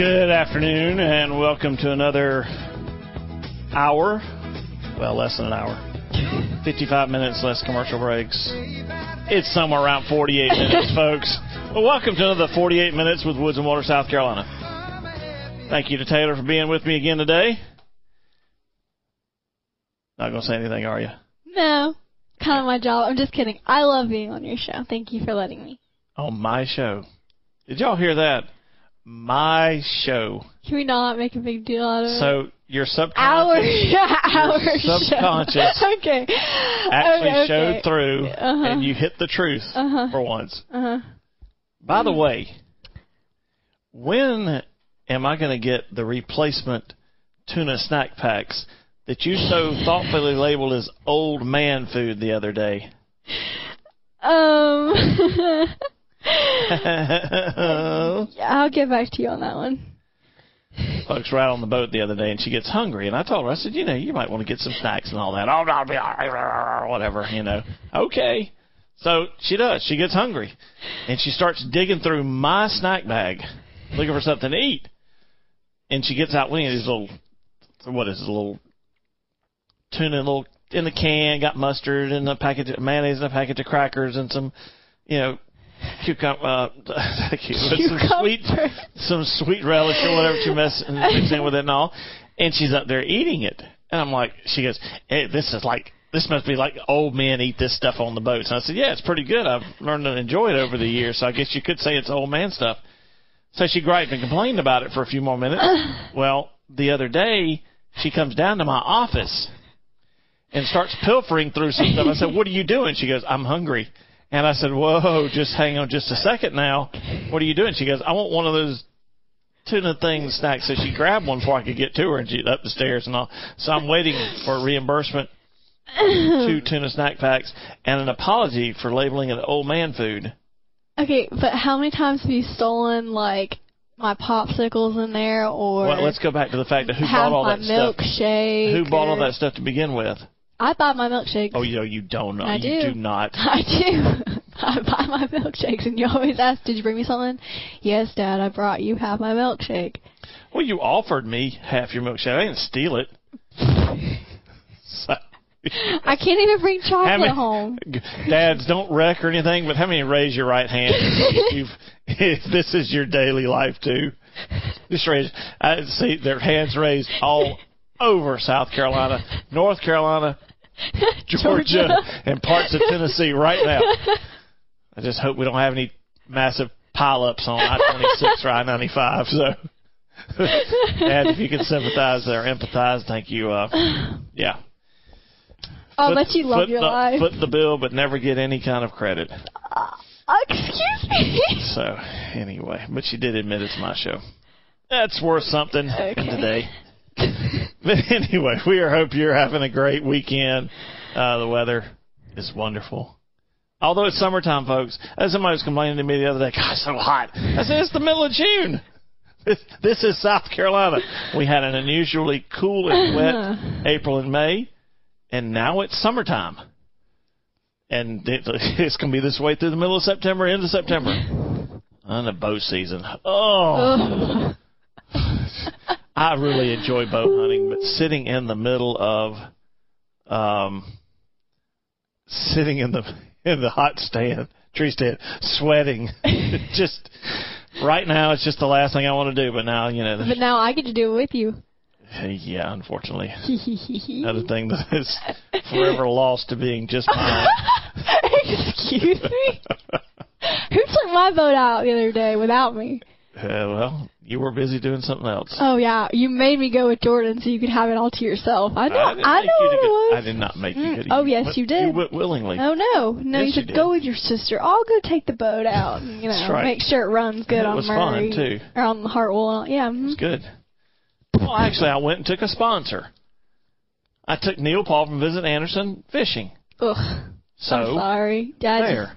Good afternoon, and welcome to another hour. Well, less than an hour. 55 minutes, less commercial breaks. It's somewhere around 48 minutes, folks. Well, welcome to another 48 minutes with Woods and Water, South Carolina. Thank you to Taylor for being with me again today. Not going to say anything, are you? No, kind of my job. I'm just kidding. I love being on your show. Thank you for letting me. On my show. Did y'all hear that? My show. Can we not make a big deal out of it? So your our subconscious our subconscious show. okay. actually okay, showed through, Uh-huh. and you hit the truth Uh-huh. for once. Uh-huh. By the way, when am I going to get the replacement tuna snack packs that you so thoughtfully labeled as old man food the other day? Um. I'll get back to you on that one. Folks out on the boat the other day, and she gets hungry, and I told her, I said, you know, you might want to get some snacks and all that. Oh, no, be all right, whatever, you know. Okay. So she does. She gets hungry, and she starts digging through my snack bag, looking for something to eat. And she gets out one of these little, what is it, little tuna, little in the can, got mustard and a package of mayonnaise and a package of crackers and some, you know, cucumber, uh, some sweet, Cucumber. some sweet relish or whatever she mess and mix in with it and all. And she's up there eating it. And I'm like, she goes, hey, this is like, this must be like old men eat this stuff on the boats. And I said, yeah, it's pretty good. I've learned to enjoy it over the years. So I guess you could say it's old man stuff. So she griped and complained about it for a few more minutes. well, the other day, she comes down to my office and starts pilfering through some stuff. I said, what are you doing? She goes, I'm hungry. And I said, whoa, just hang on just a second now. What are you doing? She goes, I want one of those tuna things snacks. So she grabbed one before I could get to her and she up the stairs and all. So I'm waiting for reimbursement, two tuna snack packs, and an apology for labeling it old man food. Okay, but how many times have you stolen like my popsicles in there, or Well, let's go back to the fact that who bought all my that stuff. milkshake? Who bought all that stuff to begin with? I buy my milkshakes. Oh, you know, you don't know. I you do. do not. I do. I buy my milkshakes, and you always ask, "Did you bring me something?" Yes, Dad. I brought you half my milkshake. Well, you offered me half your milkshake. I didn't steal it. So- I can't even bring How chocolate many- home. Dads, don't wreck or anything, but how many raise your right hand if, you've, if this is your daily life too? Just raise. I see their hands raised all over South Carolina, North Carolina, Georgia, and parts of Tennessee right now. I just hope we don't have any massive pileups on I-26 or I-95. So, and if you can sympathize or empathize, thank you. Uh, yeah. I'll Foot- bet you love your the, life. Foot the bill, but never get any kind of credit. Uh, excuse me. So anyway, but she did admit it's my show. That's worth something Okay. today. But anyway, we are hope you're having a great weekend. Uh, the weather is wonderful. Although it's summertime, folks. As somebody was complaining to me the other day, God, it's so hot. I said, it's the middle of June. This, is South Carolina. We had an unusually cool and wet April and May, and now it's summertime. And it, it's going to be this way through the middle of September, into September. On the boat season. Oh. I really enjoy boat hunting, but sitting in the middle of, um, sitting in the in the hot stand, tree stand, sweating, just right now, it's just the last thing I want to do. But now, you know, but now I get to do it with you. yeah, unfortunatously, another thing that is forever lost to being just mine. Excuse me. Who took my boat out the other day without me? Uh, well, You were busy doing something else. Oh yeah, you made me go with Jordan so you could have it all to yourself. I know. I I, know what it was. I did not make you Mm. Oh, yes, you did. You went willingly. Oh no, no! Yes, you you said did. go with your sister. I'll go take the boat out and you know right. make sure it runs good on Murray. It on was fun, too. or on Hartwell. Yeah, mhm. Good. Well, actually, I went and took a sponsor. I took Neil Paul from Visit Anderson fishing. Ugh. So I'm sorry, Dad. there.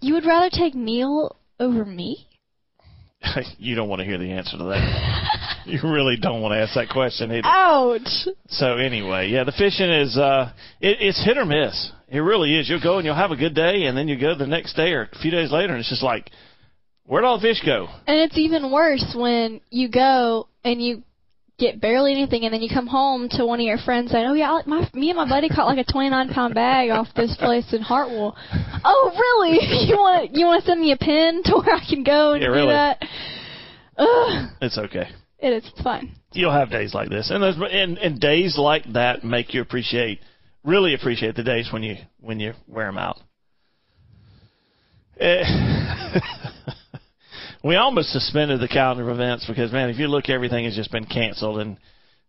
You would rather take Neil over me? you don't want to hear the answer to that. you really don't want to ask that question either. Ouch! So anyway, yeah, the fishing is uh it, it's hit or miss. It really is. You'll go and you'll have a good day, and then you go the next day or a few days later, and it's just like, where'd all the fish go? And it's even worse when you go and you get barely anything, and then you come home to one of your friends saying, "Oh yeah, my me and my buddy caught like a 29 pound bag off this place in Hartwell." Oh really? You want you want to send me a pin to where I can go and Yeah, do really. that? Ugh, It's okay. it is fun. You'll have days like this, and those and, and days like that make you appreciate, really appreciate the days when you when you wear them out. Eh, we almost suspended the calendar of events because man, if you look, everything has just been canceled and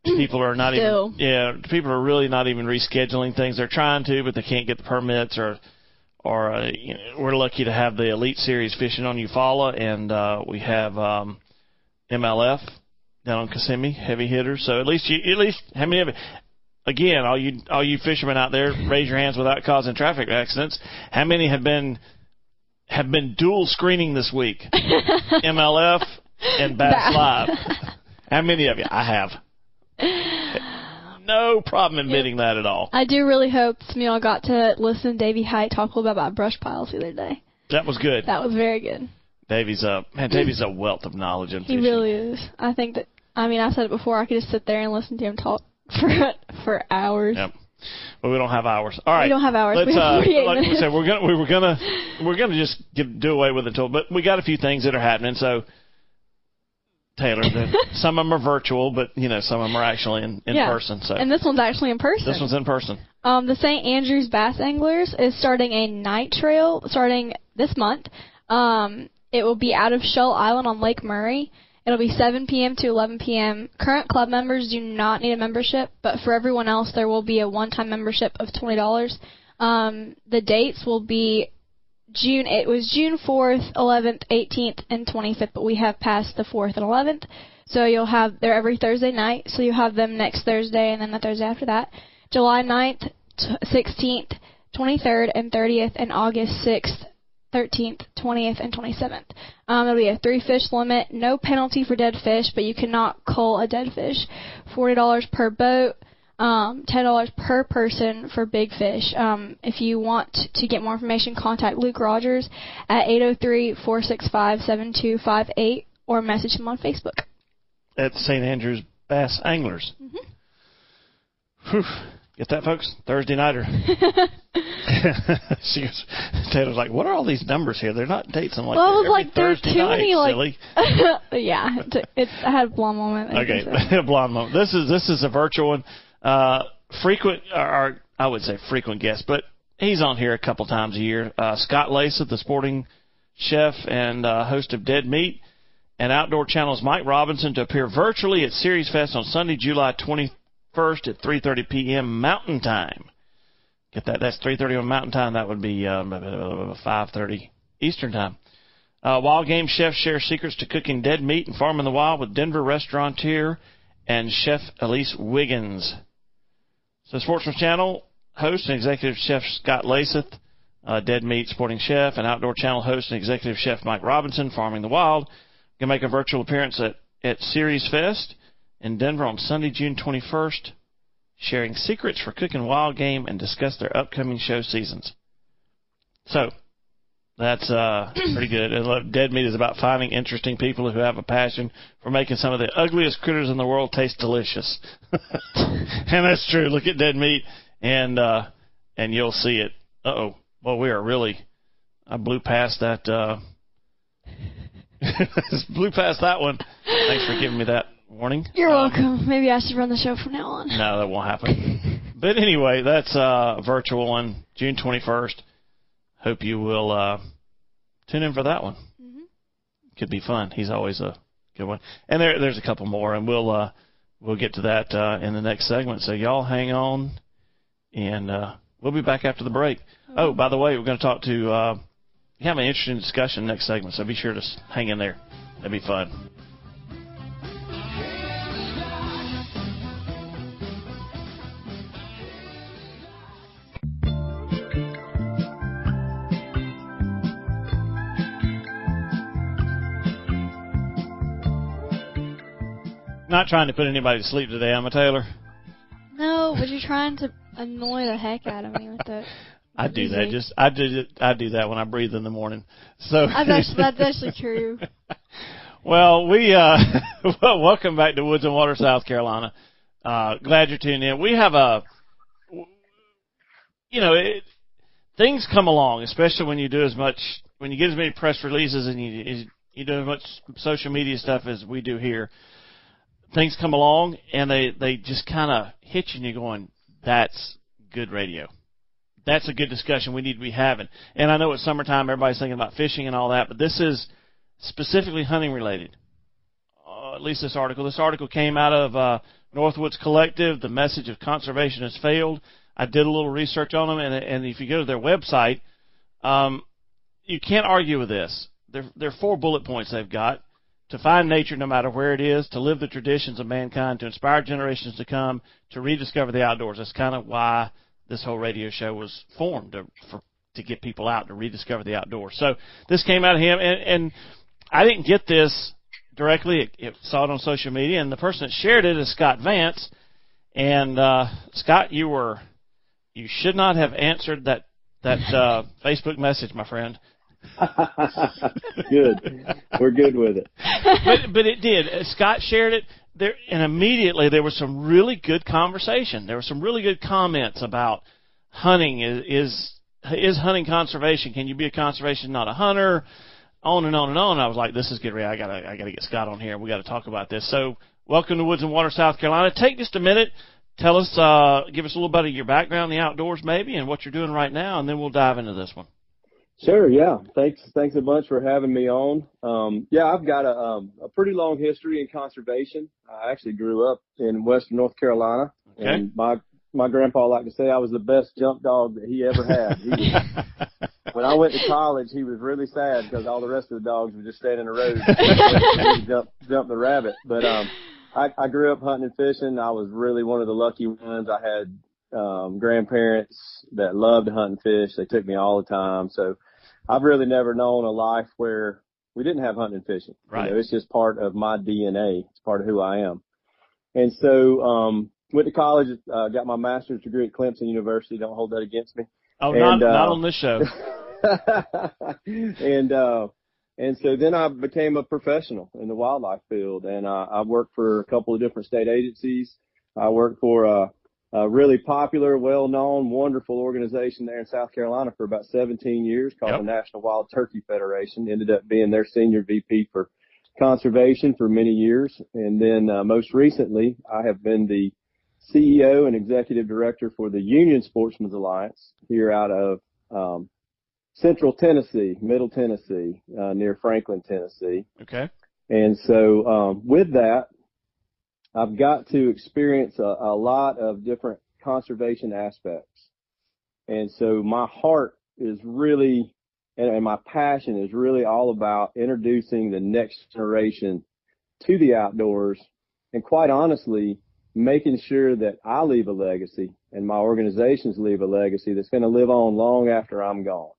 people are not Still. even yeah people are really not even rescheduling things. They're trying to, but they can't get the permits or or uh, you know, we're lucky to have the Elite Series fishing on Eufaula, and uh, we have um, MLF down on Kissimmee, heavy hitters. So at least you, at least how many of? Again, all you all you fishermen out there, raise your hands without causing traffic accidents. How many have been have been dual screening this week? MLF and Bass. Live. How many of you? I have. No problem admitting that at all. I do really hope some of y'all got to listen to Davy Hite talk a little bit about brush piles the other day. That was good. That was very good. Davy's a man. Davy's a wealth of knowledge in He really is. I think that. I mean, I've said it before. I could just sit there and listen to him talk for for hours. Yep. But we don't have hours. All right. We don't have hours. Let's, We have uh, 48 like we said, we're gonna we were gonna we're gonna just give, do away with it until, but we got a few things that are happening. So, Taylor, the, some of them are virtual, but you know some of them are actually in, in Yeah. person. So And this one's actually in person. this one's in person. Um, the St. Andrews Bass Anglers is starting a night trail starting this month. Um, it will be out of Shell Island on Lake Murray. It'll be 7 p.m. to 11 p.m. Current club members do not need a membership, but for everyone else, there will be a one-time membership of $20. Um, the dates will be June. It was June 4th, 11th, 18th, and 25th, but we have passed the 4th and 11th. So you'll have they're every Thursday night. So you'll have them next Thursday and then the Thursday after that. July 9th, t- 16th, 23rd, and 30th, and August 6th, 13th, 20th, and 27th. Um, there'll be a three fish limit, no penalty for dead fish, but you cannot cull a dead fish. $40 per boat, um, $10 per person for big fish. Um, if you want to get more information, contact Luke Rogers at 803-465-7258 or message him on Facebook. at St. Andrews Bass Anglers. Mm-hmm. Whew. Get that, folks? Thursday nighter. she goes, Taylor's like, what are all these numbers here? They're not dates. I'm like, Well, I was like, there's too night, many, like- silly. yeah, it's, it's, I had a blonde moment. Okay, a blonde moment. This is this is a virtual one. Uh, frequent, or I would say frequent guest, but he's on here a couple times a year. Uh, Scott Leysath, the sporting chef and uh, host of Dead Meat, and Outdoor Channel's Mike Robinson to appear virtually at Series Fest on Sunday, July 21st at 3:30 p.m. Mountain Time. Get that? That's 3:30 on Mountain Time. That would be um, 5:30 Eastern Time. Uh, wild Game chefs share secrets to cooking dead meat and farming the wild with Denver restaurateur and chef Elise Wiggins. So, Sportsman's Channel host and executive chef Scott Leysath, uh, Dead Meat Sporting Chef, and Outdoor Channel host and executive chef Mike Robinson, Farming the Wild, can make a virtual appearance at, at Series Fest in Denver on Sunday, June 21st, sharing secrets for cooking wild game and discuss their upcoming show seasons. So, that's uh, pretty good. And look, Dead Meat is about finding interesting people who have a passion for making some of the ugliest critters in the world taste delicious. and that's true. Look at Dead Meat, and uh, and you'll see it. Uh oh. Well, we are really. I blew past that. Uh, blew past that one. Thanks for giving me that warning. You're Um, welcome. Maybe I should run the show from now on. no, that won't happen. but anyway, that's uh, a virtual one, June 21st. Hope you will uh, tune in for that one. Could be fun. He's always a good one. And there, there's a couple more, and we'll uh, we'll get to that uh, in the next segment. So y'all hang on, and uh, we'll be back after the break. Oh, by the way, we're going to talk to uh, have an interesting discussion next segment, so be sure to hang in there. That'd be fun. Not trying to put anybody to sleep today, am I, Taylor? No, but you're trying to annoy the heck out of me with it. I do that. Just I do I do that when I breathe in the morning. So that's, that's actually true. well, we uh, well, welcome back to Woods and Water, South Carolina. Uh, glad you're tuning in. We have a, you know, it, things come along, especially when you do as much, when you get as many press releases and you you do as much social media stuff as we do here things come along and they they just kind of hit you and you're going, that's good radio. That's a good discussion we need to be having. And I know it's summertime, everybody's thinking about fishing and all that, but this is specifically hunting related. Uh, at least this article. This article came out of uh, Northwoods Collective. The message of conservation has failed. I did a little research on them, and, and if you go to their website, um, you can't argue with this. There, there are four bullet points they've got to find nature no matter where it is, to live the traditions of mankind, to inspire generations to come, to rediscover the outdoors. That's kind of why this whole radio show was formed to, for, to get people out to rediscover the outdoors. So this came out of him, and, and I didn't get this directly. It, it saw it on social media, and the person that shared it is Scott Vance. And uh, Scott, you were you should not have answered that that uh, Facebook message, my friend. good. We're good with it. But but it did. Uh, Scott shared it there, and immediately there was some really good conversation. There were some really good comments about hunting is is is hunting conservation. Can you be a conservation, not a hunter? On and on and on. I was like, this is good. I gotta I gotta get Scott on here. We got to talk about this. So welcome to Woods and Water, South Carolina. Take just a minute. Tell us, uh, give us a little bit of your background the outdoors, maybe, and what you're doing right now, and then we'll dive into this one. Sure. Yeah. Thanks. Thanks a bunch for having me on. Um, yeah, I've got a, um, a pretty long history in conservation. I actually grew up in Western North Carolina, okay. and my my grandpa liked to say I was the best jump dog that he ever had. He was, when I went to college, he was really sad because all the rest of the dogs would just stand in the road and jump jump the rabbit. But um, I, I grew up hunting and fishing. I was really one of the lucky ones. I had um, grandparents that loved to hunt and fish. They took me all the time. So I've really never known a life where we didn't have hunting and fishing. Right. You know, it's just part of my DNA. It's part of who I am. And so, um, went to college, uh, got my master's degree at Clemson University. Don't hold that against me. Oh, and, not, uh, not on this show. and, uh, and so then I became a professional in the wildlife field and, uh, I worked for a couple of different state agencies. I worked for, uh, a really popular, well-known, wonderful organization there in South Carolina for about 17 years called yep. the National Wild Turkey Federation. Ended up being their senior VP for conservation for many years. And then uh, most recently, I have been the CEO and executive director for the Union Sportsmen's Alliance here out of um, Central Tennessee, Middle Tennessee, uh, near Franklin, Tennessee. Okay. And so um, with that, I've got to experience a, a lot of different conservation aspects. And so my heart is really, and, and my passion is really all about introducing the next generation to the outdoors and quite honestly, making sure that I leave a legacy and my organizations leave a legacy that's going to live on long after I'm gone.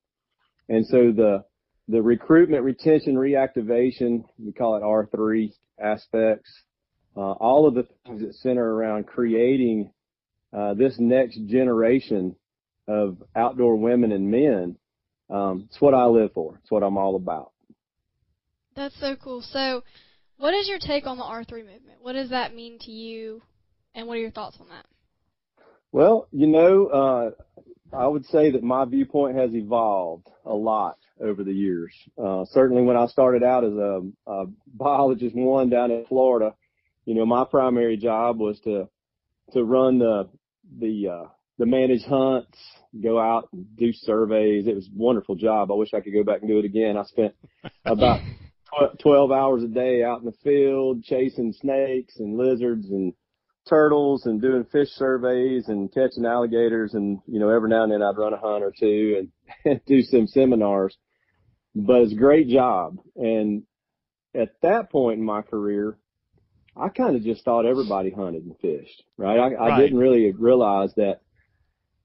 And so the, the recruitment, retention, reactivation, we call it R3 aspects, uh, all of the things that center around creating uh, this next generation of outdoor women and men. Um, it's what I live for. It's what I'm all about. That's so cool. So, what is your take on the R3 movement? What does that mean to you, and what are your thoughts on that? Well, you know, uh, I would say that my viewpoint has evolved a lot over the years. Uh, certainly when I started out as a, a biologist one down in Florida, you know, my primary job was to to run the the uh, the managed hunts, go out and do surveys. It was a wonderful job. I wish I could go back and do it again. I spent about 12 hours a day out in the field chasing snakes and lizards and turtles and doing fish surveys and catching alligators and you know every now and then I'd run a hunt or two and do some seminars but it's a great job and at that point in my career I kind of just thought everybody hunted and fished right I, Right. I didn't really realize that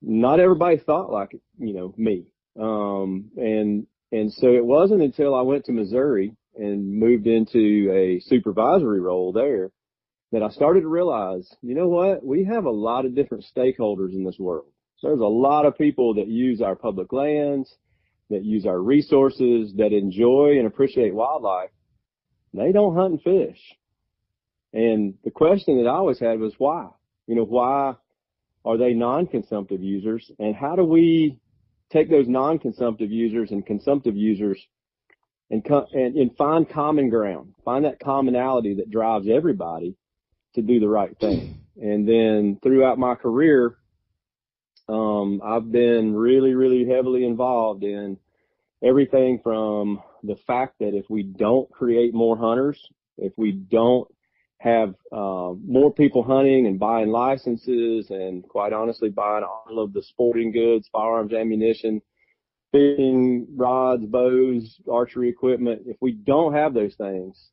not everybody thought like you know me um and and so it wasn't until I went to Missouri and moved into a supervisory role there that I started to realize, you know what? We have a lot of different stakeholders in this world. There's a lot of people that use our public lands, that use our resources, that enjoy and appreciate wildlife. They don't hunt and fish. And the question that I always had was why? You know, why are they non-consumptive users? And how do we take those non-consumptive users and consumptive users and, and, and find common ground, find that commonality that drives everybody to do the right thing. And then throughout my career, um, I've been really, really heavily involved in everything from the fact that if we don't create more hunters, if we don't have uh, more people hunting and buying licenses and quite honestly buying all of the sporting goods, firearms, ammunition, fishing rods, bows, archery equipment, if we don't have those things,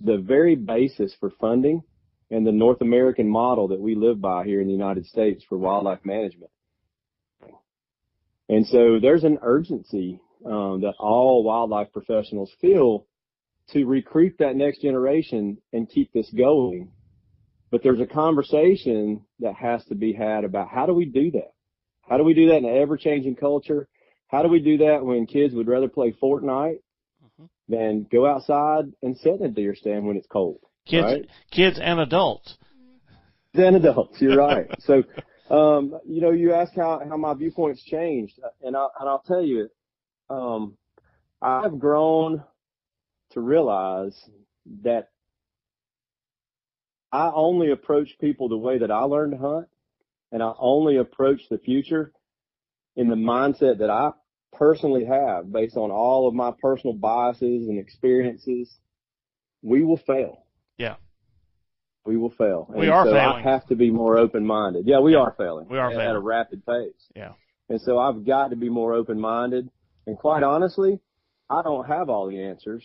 the very basis for funding and the North American model that we live by here in the United States for wildlife management. And so there's an urgency um, that all wildlife professionals feel to recruit that next generation and keep this going. But there's a conversation that has to be had about how do we do that? How do we do that in an ever changing culture? How do we do that when kids would rather play Fortnite than go outside and sit in a deer stand when it's cold? Kids, right? kids and adults. than adults. You're right. so, um, you know, you ask how, how my viewpoints changed, and I and I'll tell you, um, I've grown to realize that I only approach people the way that I learned to hunt, and I only approach the future in the mindset that I personally have based on all of my personal biases and experiences. We will fail Yeah, we will fail. We And are so failing. I have to be more open minded. Yeah, we are failing. We are at, failing. at a rapid pace. yeah. And so I've got to be more open minded. And quite honestly, I don't have all the answers.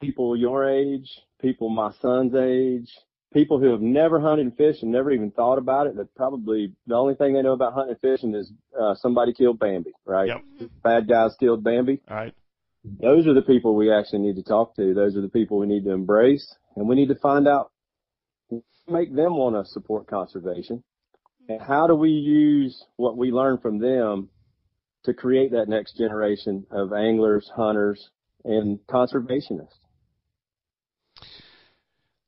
People your age, people my son's age, people who have never hunted and fished and never even thought about it, that probably the only thing they know about hunting and fishing is uh, somebody killed Bambi, right? Yep. Bad guys killed Bambi All right. those are the people we actually need to talk to. Those are the people we need to embrace and we need to find out make them want to support conservation and how do we use what we learn from them to create that next generation of anglers, hunters, and conservationists.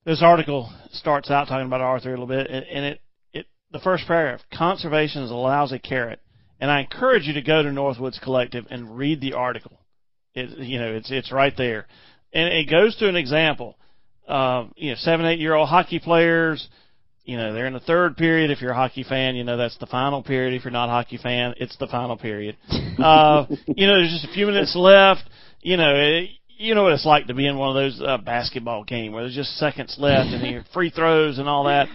This article starts out talking about Arthur a little bit, and, and it, it the first paragraph: conservation is a lousy carrot, and I encourage you to go to Northwoods Collective and read the article. It, you know, it's it's right there, and it goes to an example. Um, you know, seven, eight year old hockey players. You know, they're in the third period. If you're a hockey fan, you know that's the final period. If you're not a hockey fan, it's the final period. Uh, you know, there's just a few minutes left. You know, it, you know what it's like to be in one of those uh, basketball games where there's just seconds left and your free throws and all that.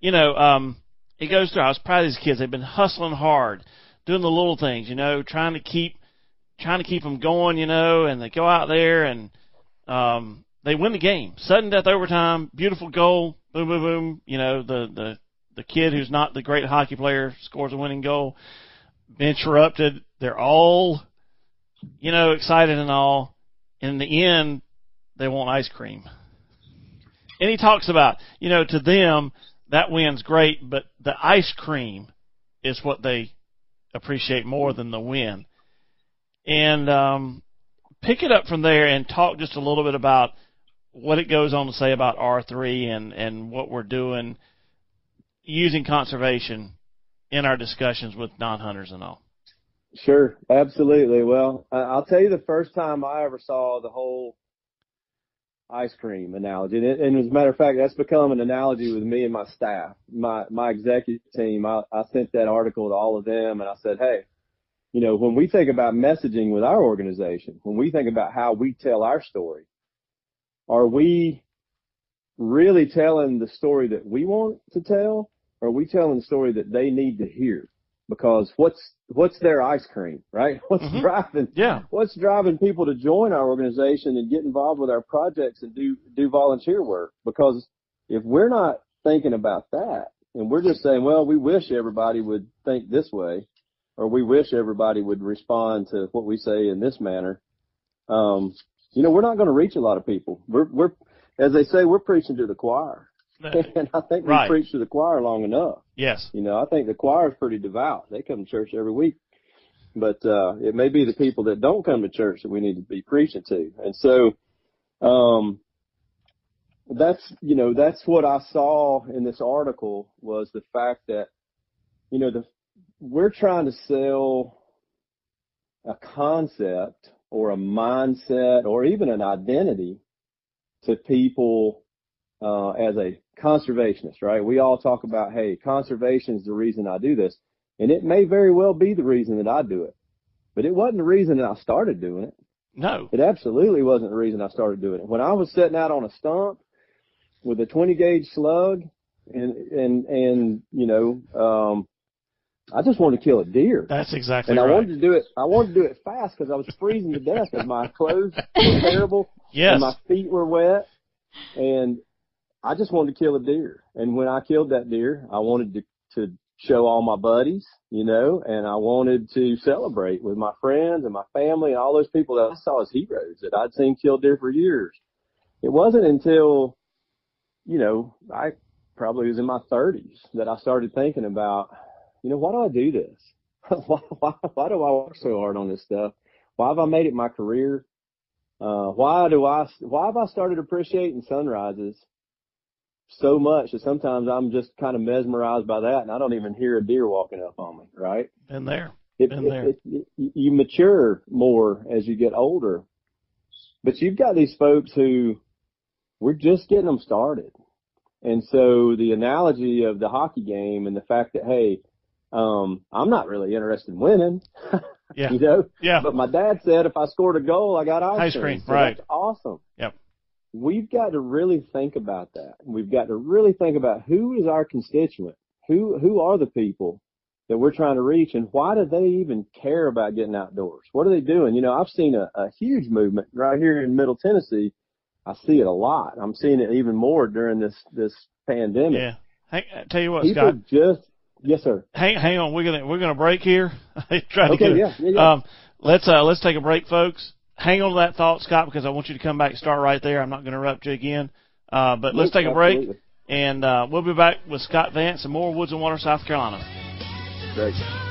You know, um, it goes through. I was proud of these kids. They've been hustling hard, doing the little things. You know, trying to keep trying to keep them going. You know, and they go out there and um, they win the game. Sudden death overtime, beautiful goal. Boom, boom, boom. You know, the the the kid who's not the great hockey player scores a winning goal. Bench erupted. They're all, you know, excited and all. In the end, they want ice cream. And he talks about, you know, to them, that win's great, but the ice cream is what they appreciate more than the win. And um, pick it up from there and talk just a little bit about what it goes on to say about R3 and, and what we're doing using conservation in our discussions with non-hunters and all. Sure, absolutely. Well, I'll tell you the first time I ever saw the whole ice cream analogy, and, and as a matter of fact, that's become an analogy with me and my staff, my my executive team. I, I sent that article to all of them, and I said, hey, you know, when we think about messaging with our organization, when we think about how we tell our story, are we really telling the story that we want to tell? Or are we telling the story that they need to hear? Because what's, what's their ice cream, right? What's Mhm. driving, Yeah. what's driving people to join our organization and get involved with our projects and do, do volunteer work? Because if we're not thinking about that and we're just saying, well, we wish everybody would think this way or we wish everybody would respond to what we say in this manner, um, you know, we're not going to reach a lot of people. We're, we're, as they say, we're preaching to the choir. and I think we Right. preach to the choir long enough. Yes. You know, I think the choir is pretty devout. They come to church every week. But uh it may be the people that don't come to church that we need to be preaching to. And so um that's you know, that's what I saw in this article was the fact that you know the we're trying to sell a concept or a mindset or even an identity to people uh, as a conservationist, right? We all talk about, hey, conservation is the reason I do this. And it may very well be the reason that I do it. But it wasn't the reason that I started doing it. No. It absolutely wasn't the reason I started doing it. When I was sitting out on a stump with a 20 gauge slug and, and, and, you know, um, I just wanted to kill a deer. That's exactly And I wanted to do it, I wanted to do it fast because I was freezing to death and my clothes were terrible yes. and my feet were wet and I just wanted to kill a deer. And when I killed that deer, I wanted to, to show all my buddies, you know, and I wanted to celebrate with my friends and my family and all those people that I saw as heroes that I'd seen kill deer for years. It wasn't until, you know, I probably was in my thirties that I started thinking about, you know, why do I do this? why, why, why do I work so hard on this stuff? Why have I made it my career? Uh, why do I, why have I started appreciating sunrises so much that sometimes I'm just kind of mesmerized by that and I don't even hear a deer walking up on me, right? Been there. It, Been it- there. it- it- you mature more as you get older, but you've got these folks who we're just getting them started. And so the analogy of the hockey game and the fact that, hey, um, I'm not really interested in winning, Yeah. you know, Yeah. but my dad said if I scored a goal, I got ice, Ice cream, So right. That's awesome. Yep. We've got to really think about that. We've got to really think about who is our constituent? Who, who are the people that we're trying to reach and why do they even care about getting outdoors? What are they doing? You know, I've seen a, a huge movement right here in Middle Tennessee. I see it a lot. I'm seeing it even more during this, this pandemic. Yeah. Hang, tell you what, People Scott. just, yes sir. Hang, hang on. We're gonna we're gonna break here. I tried to Okay, get yeah, yeah, yeah. Um, let's uh let's take a break, folks. Hang on to that thought, Scott, because I want you to come back and start right there. I'm not going to interrupt you again. Uh, but let's take a break, and uh, we'll be back with Scott Vance and more Woods and Water, South Carolina. Great.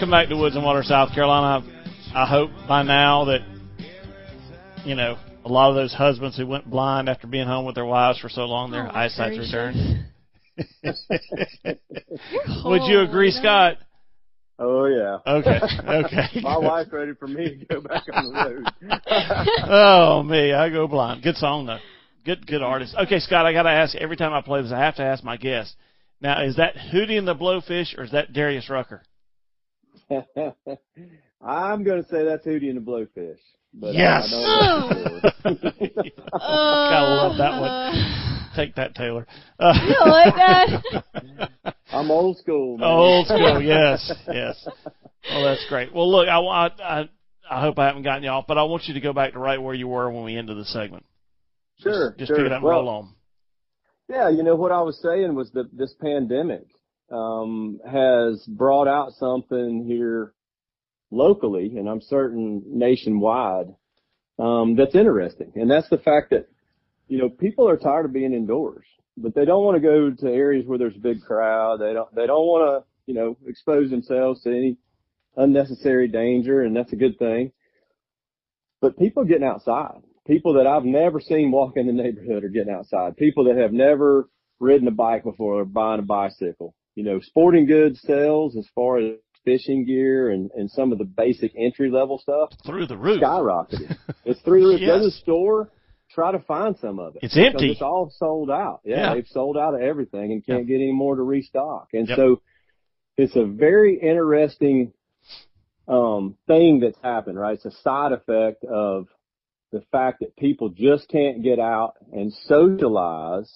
Welcome back to Woods and Water, South Carolina. I hope by now that you know a lot of those husbands who went blind after being home with their wives for so long, their Oh, eyesight's gracious. returned. Would you agree. Scott? Oh yeah. Okay. Okay. My wife's ready for me to go back on the road. oh me, I go blind. Good song though. Good good artist. Okay, Scott, I gotta ask every time I play this, I have to ask my guest. Now, is that Hootie and the Blowfish or is that Darius Rucker? I'm going to say that's Hootie and the Blowfish. But Yes. I, I don't know for sure. Gotta love that one. Take that, Taylor. Uh, You like that? I'm old school. Man. Old school, yes, yes. Well, that's great. Well, look, I, I, I, I hope I haven't gotten you off, but I want you to go back to right where you were when we ended the segment. Sure. Just sure. pick it up and well, roll on. Yeah, you know what I was saying was that this pandemic um, has brought out something here locally, and I'm certain nationwide, um, that's interesting, and that's the fact that you know people are tired of being indoors, but they don't want to go to areas where there's a big crowd. They don't. They don't want to, you know, expose themselves to any unnecessary danger, and that's a good thing. But people getting outside, people that I've never seen walk in the neighborhood are getting outside. People that have never ridden a bike before or buying a bicycle. You know, sporting goods sales as far as fishing gear and, and some of the basic entry level stuff Through the roof. skyrocketed. it's through the roof. Go to the store, try to find some of it. It's empty. It's all sold out. Yeah, Yeah. they've sold out of everything and can't get any more to restock. And Yep. so it's a very interesting um thing that's happened, right? It's a side effect of the fact that people just can't get out and socialize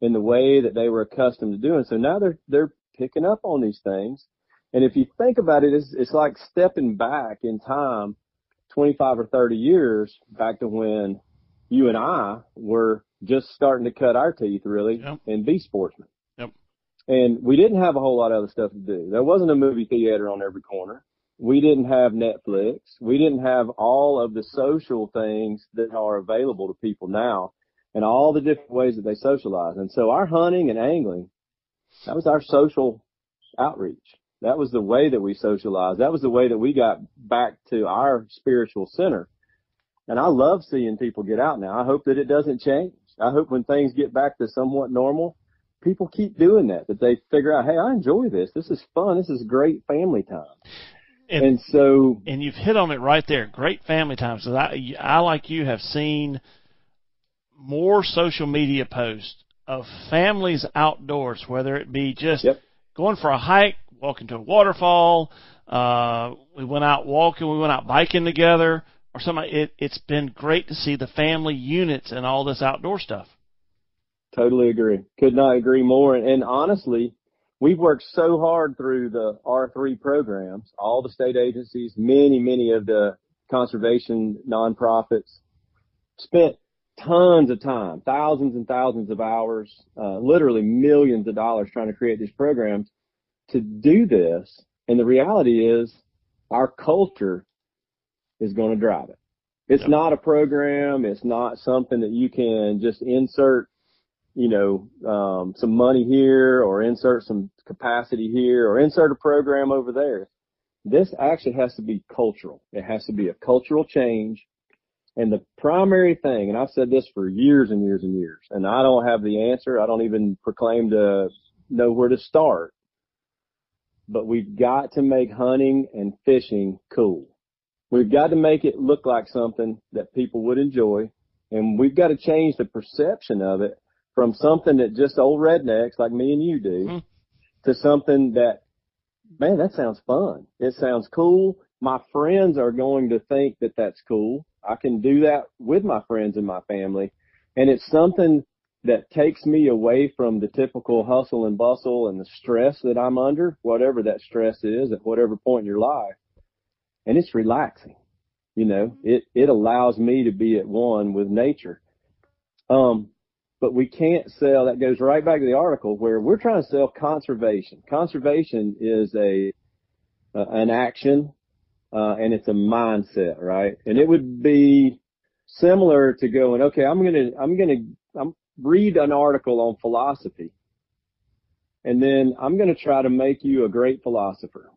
in the way that they were accustomed to doing. So now they're they're picking up on these things. And if you think about it, it's, it's like stepping back in time 25 or 30 years back to when you and I were just starting to cut our teeth really Yep. and be sportsmen. Yep. And we didn't have a whole lot of other stuff to do. There wasn't a movie theater on every corner. We didn't have Netflix. We didn't have all of the social things that are available to people now and all the different ways that they socialize. And so our hunting and angling, that was our social outreach. That was the way that we socialized. That was the way that we got back to our spiritual center. And I love seeing people get out now. I hope that it doesn't change. I hope when things get back to somewhat normal, people keep doing that, that they figure out, hey, I enjoy this. This is fun. This is great family time. And- And so, and you've hit on it right there. Great family times. 'Cause I, I like you have seen more social media posts of families outdoors, whether it be just Yep. going for a hike, walking to a waterfall. Uh, we went out walking, we went out biking together, or something. It, it's been great to see the family units and all this outdoor stuff. Totally agree. Could not agree more. And, and honestly, we've worked so hard through the R3 programs, all the state agencies, many, many of the conservation nonprofits, spent tons of time, thousands and thousands of hours, uh, literally millions of dollars trying to create these programs to do this. And the reality is our culture is going to drive it. It's not a program. It's not something that you can just insert you know, um, some money here or insert some capacity here or insert a program over there. This actually has to be cultural. It has to be a cultural change. And the primary thing, and I've said this for years and years and years, and I don't have the answer. I don't even proclaim to know where to start. But we've got to make hunting and fishing cool. We've got to make it look like something that people would enjoy. And we've got to change the perception of it from something that just old rednecks like me and you do Mhm. to something that, man, that sounds fun. It sounds cool. My friends are going to think that that's cool. I can do that with my friends and my family. And it's something that takes me away from the typical hustle and bustle and the stress that I'm under, whatever that stress is at whatever point in your life. And it's relaxing. You know, it, it allows me to be at one with nature. Um, but we can't sell, that goes right back to the article where we're trying to sell conservation. Conservation is a, uh, an action, uh, and it's a mindset, right? And it would be similar to going, okay, I'm gonna, I'm gonna, I'm read an article on philosophy and then I'm gonna try to make you a great philosopher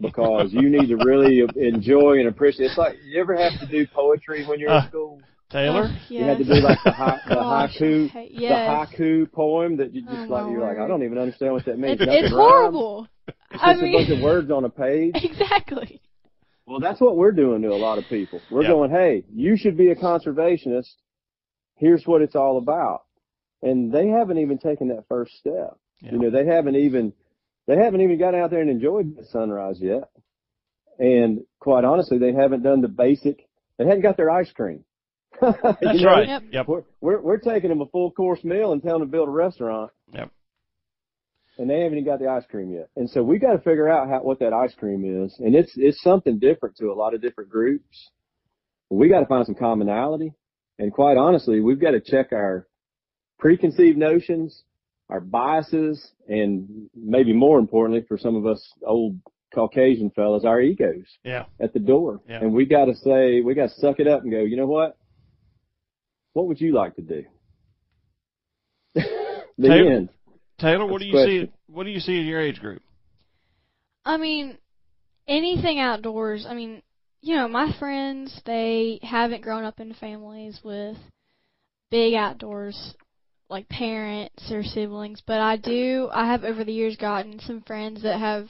because you need to really enjoy and appreciate. It's like, you ever have to do poetry when you're Uh, in school? Taylor? Ugh, You had to do like the, hi- the Gosh, haiku, hey, the haiku poem that you just Oh, like. my You're like, I don't even understand what that means. It's, it's horrible. It's I just a bunch of words on a page. exactly. Well, that's what we're doing to a lot of people. We're Yep. going, hey, you should be a conservationist. Here's what it's all about. And they haven't even taken that first step. Yeah. You know, they haven't even, they haven't even got out there and enjoyed the sunrise yet. And quite honestly, they haven't done the basic, they hadn't got their ice cream. You That's know? right. Yep. We're, we're, we're taking them a full course meal and telling them to build a restaurant. And they haven't even got the ice cream yet. And so we got to figure out how, what that ice cream is. And it's, it's something different to a lot of different groups. We got to find some commonality. And quite honestly, we've got to check our preconceived notions, our biases, and maybe more importantly for some of us old Caucasian fellas, our egos Yeah. at the door. Yeah. And we got to say, we got to suck it up and go, you know what? What would you like to do? the end. Taylor, what do you Next see? What do you see in your age group? I mean, anything outdoors. I mean, you know, my friends, they haven't grown up in families with big outdoors like parents or siblings, but I do I have over the years gotten some friends that have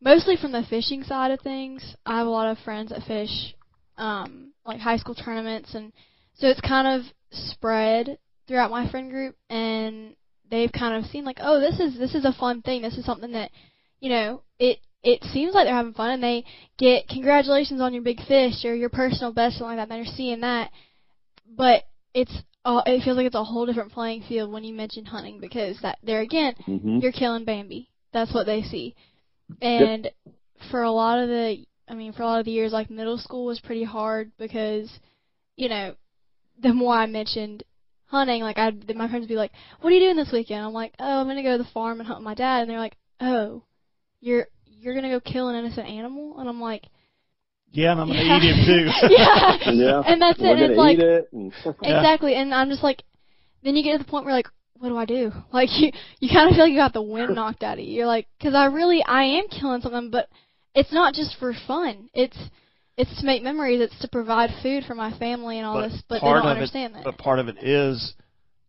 mostly from the fishing side of things. I have a lot of friends that fish um like high school tournaments and so it's kind of spread throughout my friend group and they've kind of seen like, oh, this is this is a fun thing. This is something that, you know, it it seems like they're having fun and they get congratulations on your big fish or your personal best something like that. And they're seeing that, but it's uh, it feels like it's a whole different playing field when you mention hunting because that there again hmm you're killing Bambi. That's what they see. And for a lot of the, I mean, for a lot of the years, like middle school was pretty hard because, you know, the more I mentioned hunting, like I'd, my friends would be like, "What are you doing this weekend?" I'm like, "Oh, I'm gonna go to the farm and hunt with my dad." And they're like, "Oh, you're you're gonna go kill an innocent animal?" And I'm like, Yeah, and I'm gonna Yeah. eat him too. yeah. Yeah. And that's it. We're And it's like it. And Exactly, and I'm just like, then you get to the point where like, what do I do? Like you, you kind of feel like you got the wind knocked out of you. You're like, because I really, I am killing something, but it's not just for fun. It's, it's to make memories. It's to provide food for my family and all But this. But they don't of it- understand that. But part of it is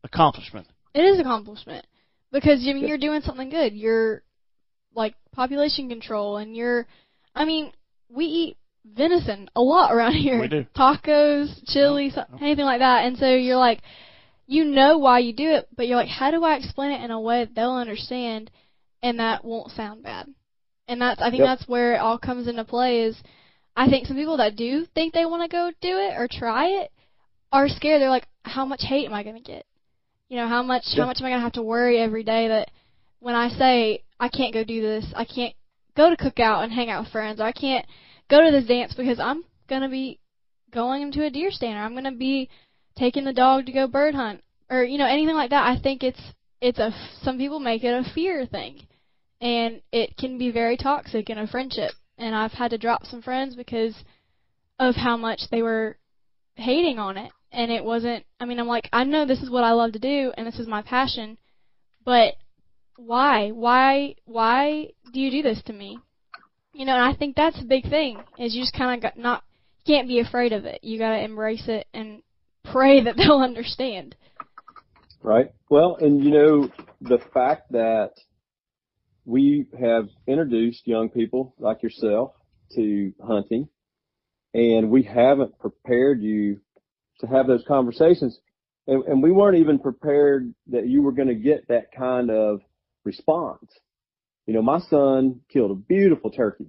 accomplishment. It is accomplishment because I mean you're doing something good. You're like population control, and you're, I mean, we eat venison a lot around here. We do. Tacos, chili, so- anything like that. And so you're like, you know why you do it, but you're like, how do I explain it in a way that they'll understand, and that won't sound bad. And that's I think Yep. that's where it all comes into play. Is I think some people that do think they want to go do it or try it are scared. They're like, how much hate am I going to get? You know, how much Yeah. how much am I going to have to worry every day that when I say I can't go do this, I can't go to cookout and hang out with friends, or I can't go to this dance because I'm going to be going into a deer stand, or I'm going to be taking the dog to go bird hunt, or you know anything like that. I think it's it's a some people make it a fear thing, and it can be very toxic in a friendship. And I've had to drop some friends because of how much they were hating on it. And it wasn't, I mean, I'm like, I know this is what I love to do and this is my passion, but why? Why, why do you do this to me? You know, and I think that's a big thing, is you just kind of got not, can't be afraid of it. You gotta embrace it and pray that they'll understand. Right. Well, and you know, the fact that we have introduced young people like yourself to hunting and we haven't prepared you to have those conversations and, and we weren't even prepared that you were going to get that kind of response. You know, my son killed a beautiful turkey.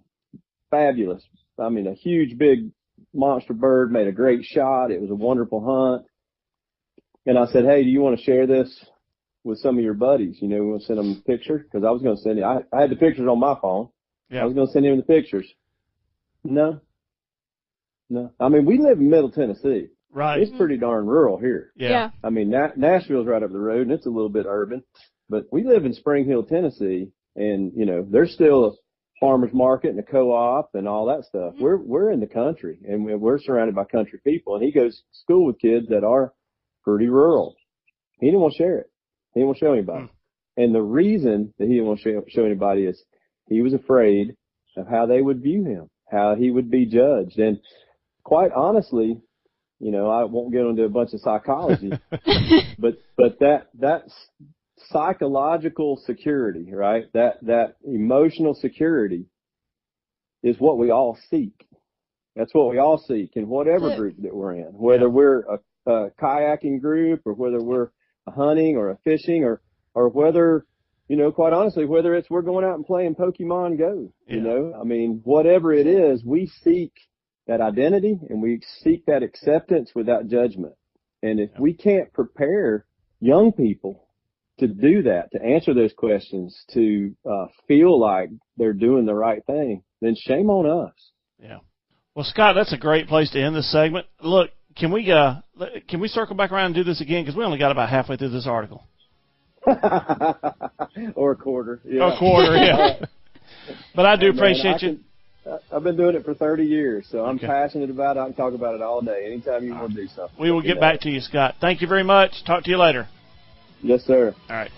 Fabulous. I mean, a huge, big monster bird, made a great shot. It was a wonderful hunt. And I said, Hey, do you want to share this with some of your buddies? You know, we want to send them a picture because I was going to send it. I, I had the pictures on my phone. Yeah. I was going to send him the pictures. No, no. I mean, we live in Middle Tennessee. Right. It's pretty darn rural here. Yeah. I mean, Na- Nashville's right up the road and it's a little bit urban, but we live in Spring Hill, Tennessee and, you know, there's still a farmer's market and a co-op and all that stuff. Mhm. We're, we're in the country and we're- we're surrounded by country people and he goes to school with kids that are pretty rural. He didn't want to share it. He won't show anybody. Hmm. And the reason that he didn't want to show, show anybody is he was afraid of how they would view him, how he would be judged. And quite honestly, you know, I won't get into a bunch of psychology, but but that that psychological security, right? That that emotional security is what we all seek. That's what we all seek in whatever group that we're in, whether we're a, a kayaking group or whether we're a hunting or a fishing or or whether you know, quite honestly, whether it's we're going out and playing Pokemon Go, Yeah. you know, I mean, whatever it is, we seek that identity and we seek that acceptance without judgment. And if we can't prepare young people to do that, to answer those questions, to uh, feel like they're doing the right thing, then shame on us. Yeah. Well, Scott, that's a great place to end this segment. Look, can we uh can we circle back around and do this again because we only got about halfway through this article. or a quarter. Yeah. A quarter, yeah. but I do Man, appreciate I you. can- I've been doing it for 30 years, so I'm Okay. passionate about it. I can talk about it all day. Anytime you want to do something. We will get back to you, Scott. Thank you very much. Talk to you later. Yes, sir. All right.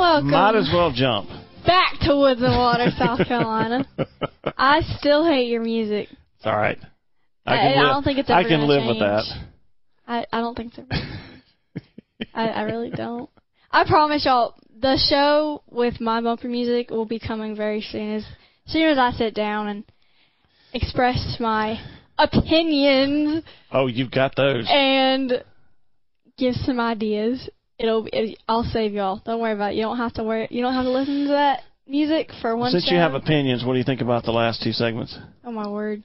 Welcome Might as well jump. back to Woods and Water, South Carolina. I still hate your music. It's all right. I- can I don't think it's ever I can live with that. I, I don't think so. I, I really don't. I promise y'all, the show with my bumper music will be coming very soon. As soon as I sit down and express my opinions Oh, you've got those. and give some ideas, it'll be, I'll save y'all. Don't worry about it. You don't have to worry. You don't have to listen to that music for one Since show. you have opinions, what do you think about the last two segments? oh my word,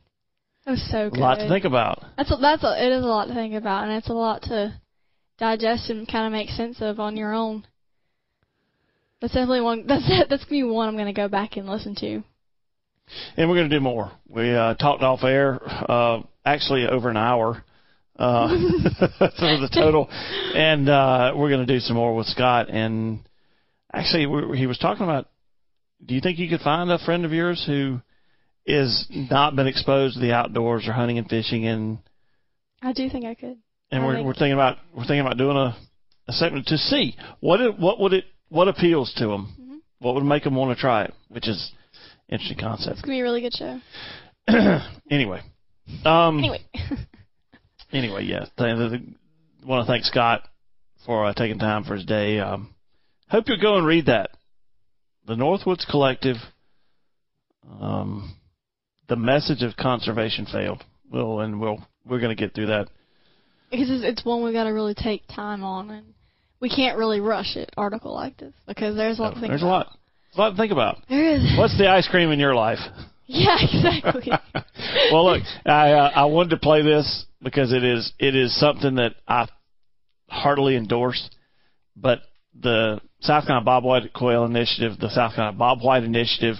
that was so good. A lot to think about. That's a, that's a, it is a lot to think about, and it's a lot to digest and kind of make sense of on your own. That's definitely one. That's that's gonna be one I'm gonna go back and listen to. And we're going to do more. We uh, talked off air, uh, actually over an hour uh, for the total, and uh, we're going to do some more with Scott. And actually, we, he was talking about. Do you think you could find a friend of yours who is not been exposed to the outdoors or hunting and fishing, and I do think I could. and I we're think- we're thinking about we're thinking about doing a, a segment to see what it, what would it what appeals to them, Mm-hmm. what would make them want to try it, which is interesting concept. It's gonna be a really good show. anyway, um, Anyway, anyway, yeah. Th- th- want to thank Scott for uh, taking time for his day. Um, hope you'll go and read that. The Northwoods Collective. Um, the message of conservation failed. We'll and we'll we're going to get through that. because it's, it's one we got to really take time on, and we can't really rush it. Article like this because there's a lot to think There's a about. lot. A lot to think about. There is. What's the ice cream in your life? Yeah, exactly. well, look, I uh, I wanted to play this because it is it is something that I heartily endorse. But the South Carolina Bob White Quail Initiative, the South Carolina Bobwhite Initiative,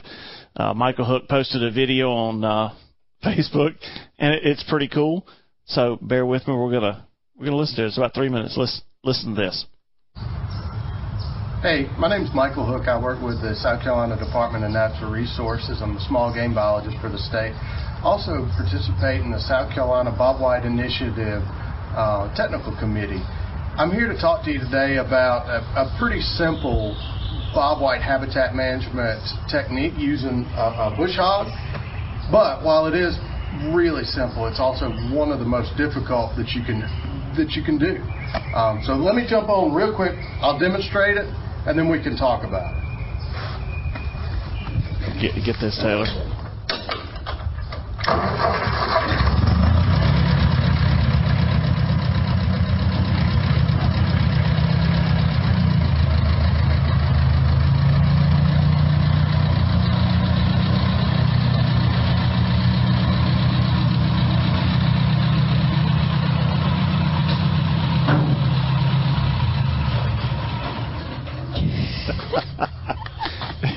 uh, Michael Hook posted a video on uh, Facebook, and it, it's pretty cool. So bear with me. We're gonna we're gonna listen to it. It's about three minutes. Let's listen to this. Hey, my name's Michael Hook. I work with the South Carolina Department of Natural Resources. I'm a small game biologist for the state. Also participate in the South Carolina Bobwhite Initiative uh, Technical Committee. I'm here to talk to you today about a, a pretty simple bobwhite habitat management technique using a, a bush hog. But while it is really simple, it's also one of the most difficult that you can that you can do. Um, so let me jump on real quick. I'll demonstrate it, and then we can talk about it. Get get this, Taylor.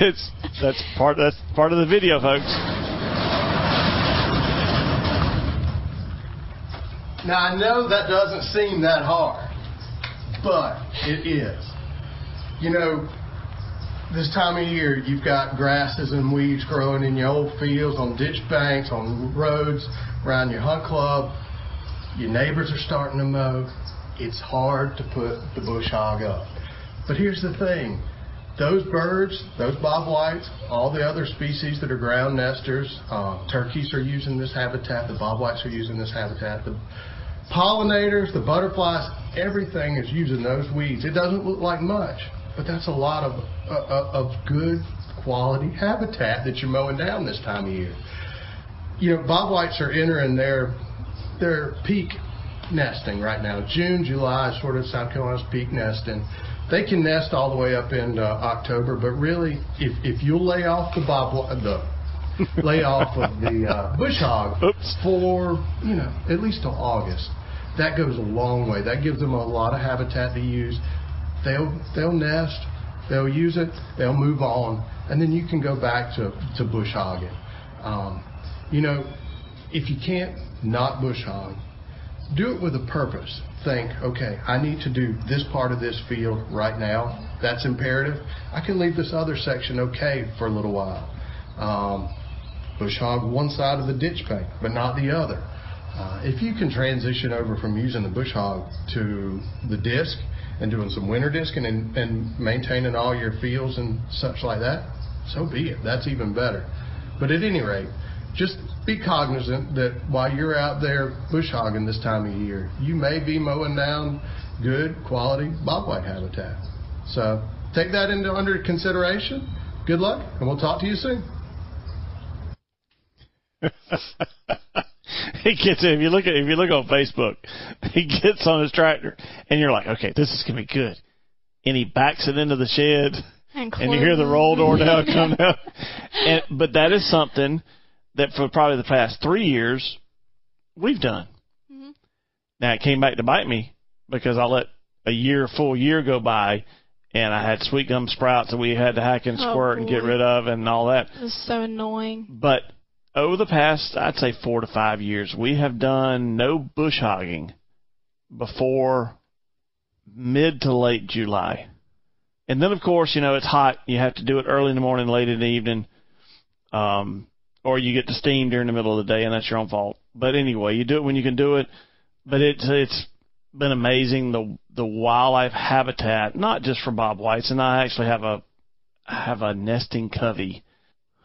It's that's part that's part of the video, folks. Now I know that doesn't seem that hard, but it is. You know, this time of year you've got grasses and weeds growing in your old fields, on ditch banks, on roads, around your hunt club. Your neighbors are starting to mow. It's hard to put the bush hog up. But here's the thing. Those birds, those bob whites, all the other species that are ground nesters, uh, turkeys are using this habitat, the bob whites are using this habitat, the pollinators, the butterflies, everything is using those weeds. It doesn't look like much, but that's a lot of uh, uh, of good quality habitat that you're mowing down this time of year. You know, bob whites are entering their their peak nesting right now. June, July is sort of South Carolina's peak nesting. They can nest all the way up in uh, October, but really, if if you'll lay off the bob the lay off of the uh, bush hog Oops. for you know at least till August, that goes a long way. That gives them a lot of habitat to use. They'll they'll nest, they'll use it, they'll move on, and then you can go back to to bush hogging. Um, you know, if you can't not bush hog, do it with a purpose. Think, okay, I need to do this part of this field right now. That's imperative. I can leave this other section okay for a little while. Um, bush hog one side of the ditch bank, but not the other. Uh, if you can transition over from using the bush hog to the disc and doing some winter disking and, and maintaining all your fields and such like that, so be it. That's even better. But at any rate, just be cognizant that while you're out there bush hogging this time of year, you may be mowing down good quality bobwhite habitat. So take that into under consideration. Good luck, and we'll talk to you soon. he gets it. If you look at if you look on Facebook, he gets on his tractor, and you're like, okay, this is gonna be good. And he backs it into the shed, And, and you hear the roll door now come down. And but that is something that for probably the past three years we've done. Mhm. Now it came back to bite me because I let a year, full year go by, and I had sweet gum sprouts that we had to hack and Oh, squirt and get rid of and all that. It was so annoying. But over the past, I'd say four to five years, we have done no bush hogging before mid to late July. And then, of course, you know, it's hot. You have to do it early in the morning, late in the evening, um, or you get to steam during the middle of the day, and that's your own fault. But anyway, you do it when you can do it. But it's it's been amazing the the wildlife habitat, not just for bob whites, and I actually have a have a nesting covey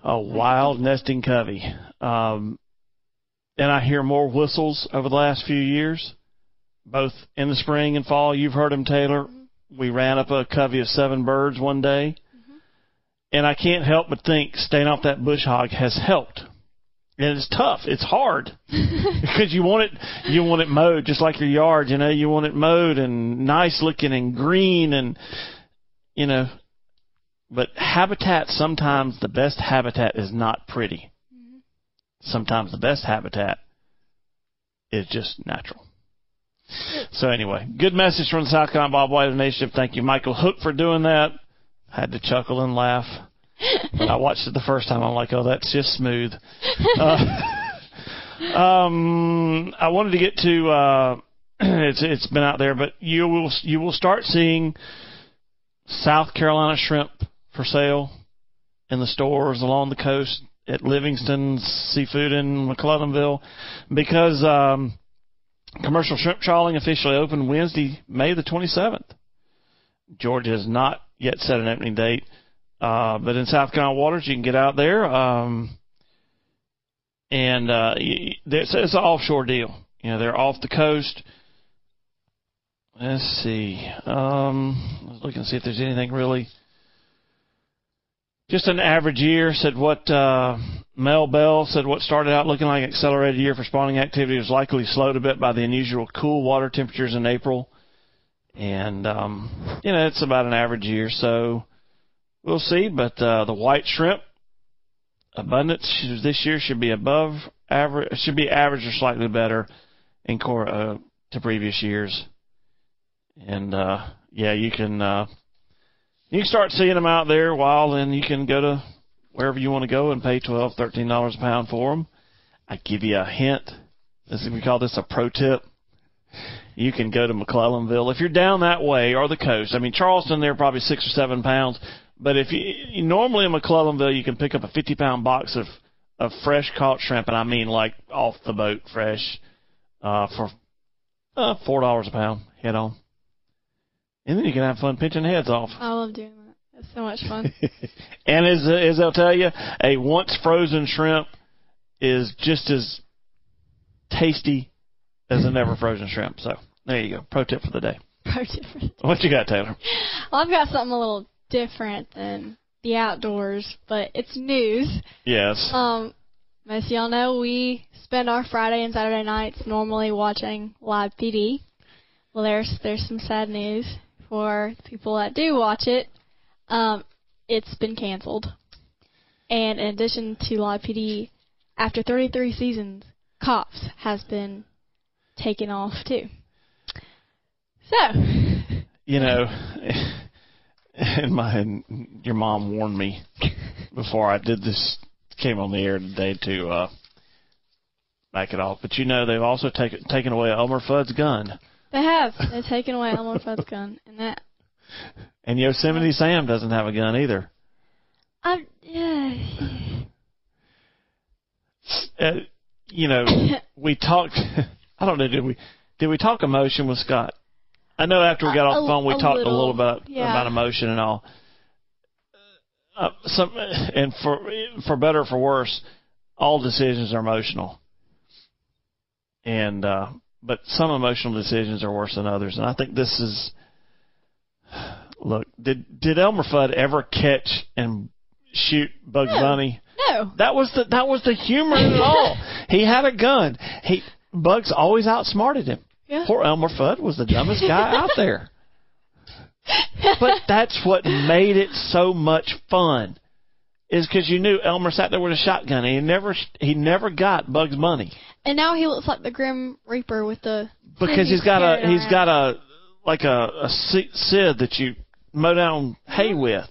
a wild nesting covey. Um, and I hear more whistles over the last few years, both in the spring and fall. You've heard them, Taylor. We ran up a covey of seven birds one day, and I can't help but think staying off that bush hog has helped. And it's tough. It's hard because you want it, you want it mowed just like your yard. You know, you want it mowed and nice looking and green and, you know, but habitat sometimes the best habitat is not pretty. Sometimes the best habitat is just natural. So anyway, good message from the South Carolina Bobwhite Initiative. Thank you, Michael Hook, for doing that. Had to chuckle and laugh. I watched it the first time, I'm like, oh, that's just smooth. Uh, um, I wanted to get to uh, it's it's been out there, but you will you will start seeing South Carolina shrimp for sale in the stores along the coast at Livingston Seafood in McClellanville because um, commercial shrimp trawling officially opened Wednesday, May the 27th. Georgia has not yet set an opening date, uh, but in South Carolina waters you can get out there. Um, and uh, it's, it's an offshore deal. You know, they're off the coast. Let's see. Um, I was looking see if there's anything really. Just an average year said what uh, Mel Bell said what started out looking like an accelerated year for spawning activity was likely slowed a bit by the unusual cool water temperatures in April, and um, you know it's about an average year, so we'll see. But uh, the white shrimp abundance this year should be above average, should be average or slightly better in core uh, to previous years, and uh, yeah, you can. Uh, you can start seeing them out there wild, and you can go to wherever you want to go and pay twelve, thirteen dollars a pound for them. I give you a hint. This we call this a pro tip. You can go to McClellanville if you're down that way or the coast. I mean Charleston, they're probably six or seven pounds, but if you, normally in McClellanville, you can pick up a fifty pound box of of fresh caught shrimp, and I mean like off the boat fresh, uh, for uh, four dollars a pound head on. And then you can have fun pinching heads off. I love doing that. It's so much fun. and as as they'll tell you, a once frozen shrimp is just as tasty as a never frozen shrimp. So there you go. Pro tip for the day. Pro different. What you got, Taylor? Well, I've got something a little different than the outdoors, but it's news. Yes. Um, as y'all know, we spend our Friday and Saturday nights normally watching live PD. Well, there's there's some sad news for people that do watch it. Um, it's been canceled, and in addition to live PD, after 33 seasons, Cops has been taken off too. So, You know, and my your mom warned me before I did this came on the air today to uh back it off. But you know they've also taken taken away Elmer Fudd's gun. They have they've taken away Elmer Fudd's gun, and that And Yosemite Sam doesn't have a gun either. I yeah. uh, you know, we talked. I don't know. Did we did we talk emotion with Scott? I know after we got A- off the phone, we a talked a little, little about yeah. about emotion and all. Uh, some and for for better or for worse, all decisions are emotional. And uh, but some emotional decisions are worse than others, and I think this is. Look, did did Elmer Fudd ever catch and shoot Bugs No. Bunny? No. That was the that was the humor in it all. he had a gun. He Bugs always outsmarted him. Yeah. Poor Elmer Fudd was the dumbest guy out there. But that's what made it so much fun, is because you knew Elmer sat there with a shotgun and he never he never got Bugs Bunny And now he looks like the Grim Reaper with the because he's got a he's got a like a a sieve that you mow down hay with.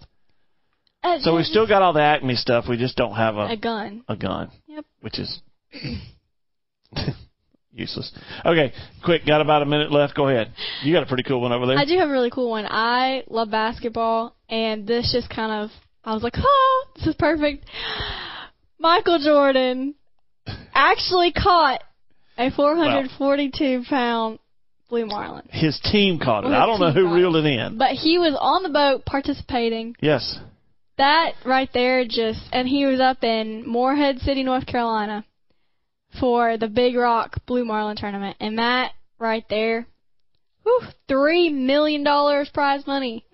So we still got all the Acme stuff. We just don't have a a gun. a gun. Yep. which is useless. Okay, quick, got about a minute left. Go ahead. You got a pretty cool one over there. I do have a really cool one. I love basketball, and this just kind of I was like, oh, this is perfect. Michael Jordan actually caught a 442 pound blue marlin, His team caught it. I don't know who reeled it in. but he was on the boat participating. Yes. That right there just, and he was up in Morehead City, North Carolina, for the Big Rock Blue Marlin tournament, and that right there, whew, three million dollars prize money.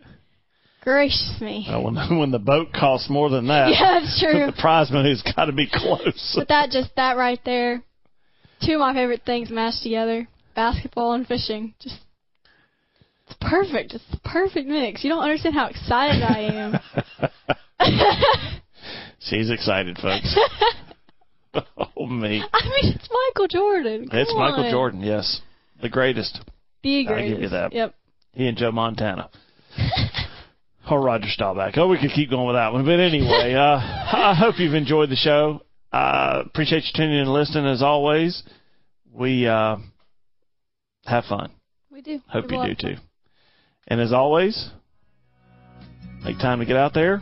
Gracious me. Well, when, when the boat costs more than that, Yeah, that's true. the prize money's got to be close. But that just that right there, two of my favorite things mashed together: basketball and fishing. Just it's perfect. It's the perfect mix. You don't understand how excited I am. She's excited, folks. oh me, I mean, it's Michael Jordan. Come it's Michael. Jordan. Yes, the greatest. The greatest. I'll give you that. Yep. He and Joe Montana. Or Roger Staubach. Oh, we could keep going with that one. But anyway, uh, I hope you've enjoyed the show. Uh, appreciate you tuning in and listening as always. We uh, have fun. We do. Hope We have you do lot of fun. too. And as always, make time to get out there.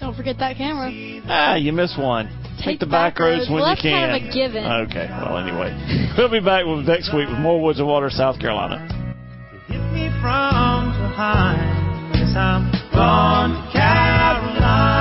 Don't forget that camera. Ah, you miss one. Take, the back roads when Well, you that's can. kind of a given. Okay. Well, anyway, we'll be back with next week with more Woods and Water, South Carolina time. Gone Carolina.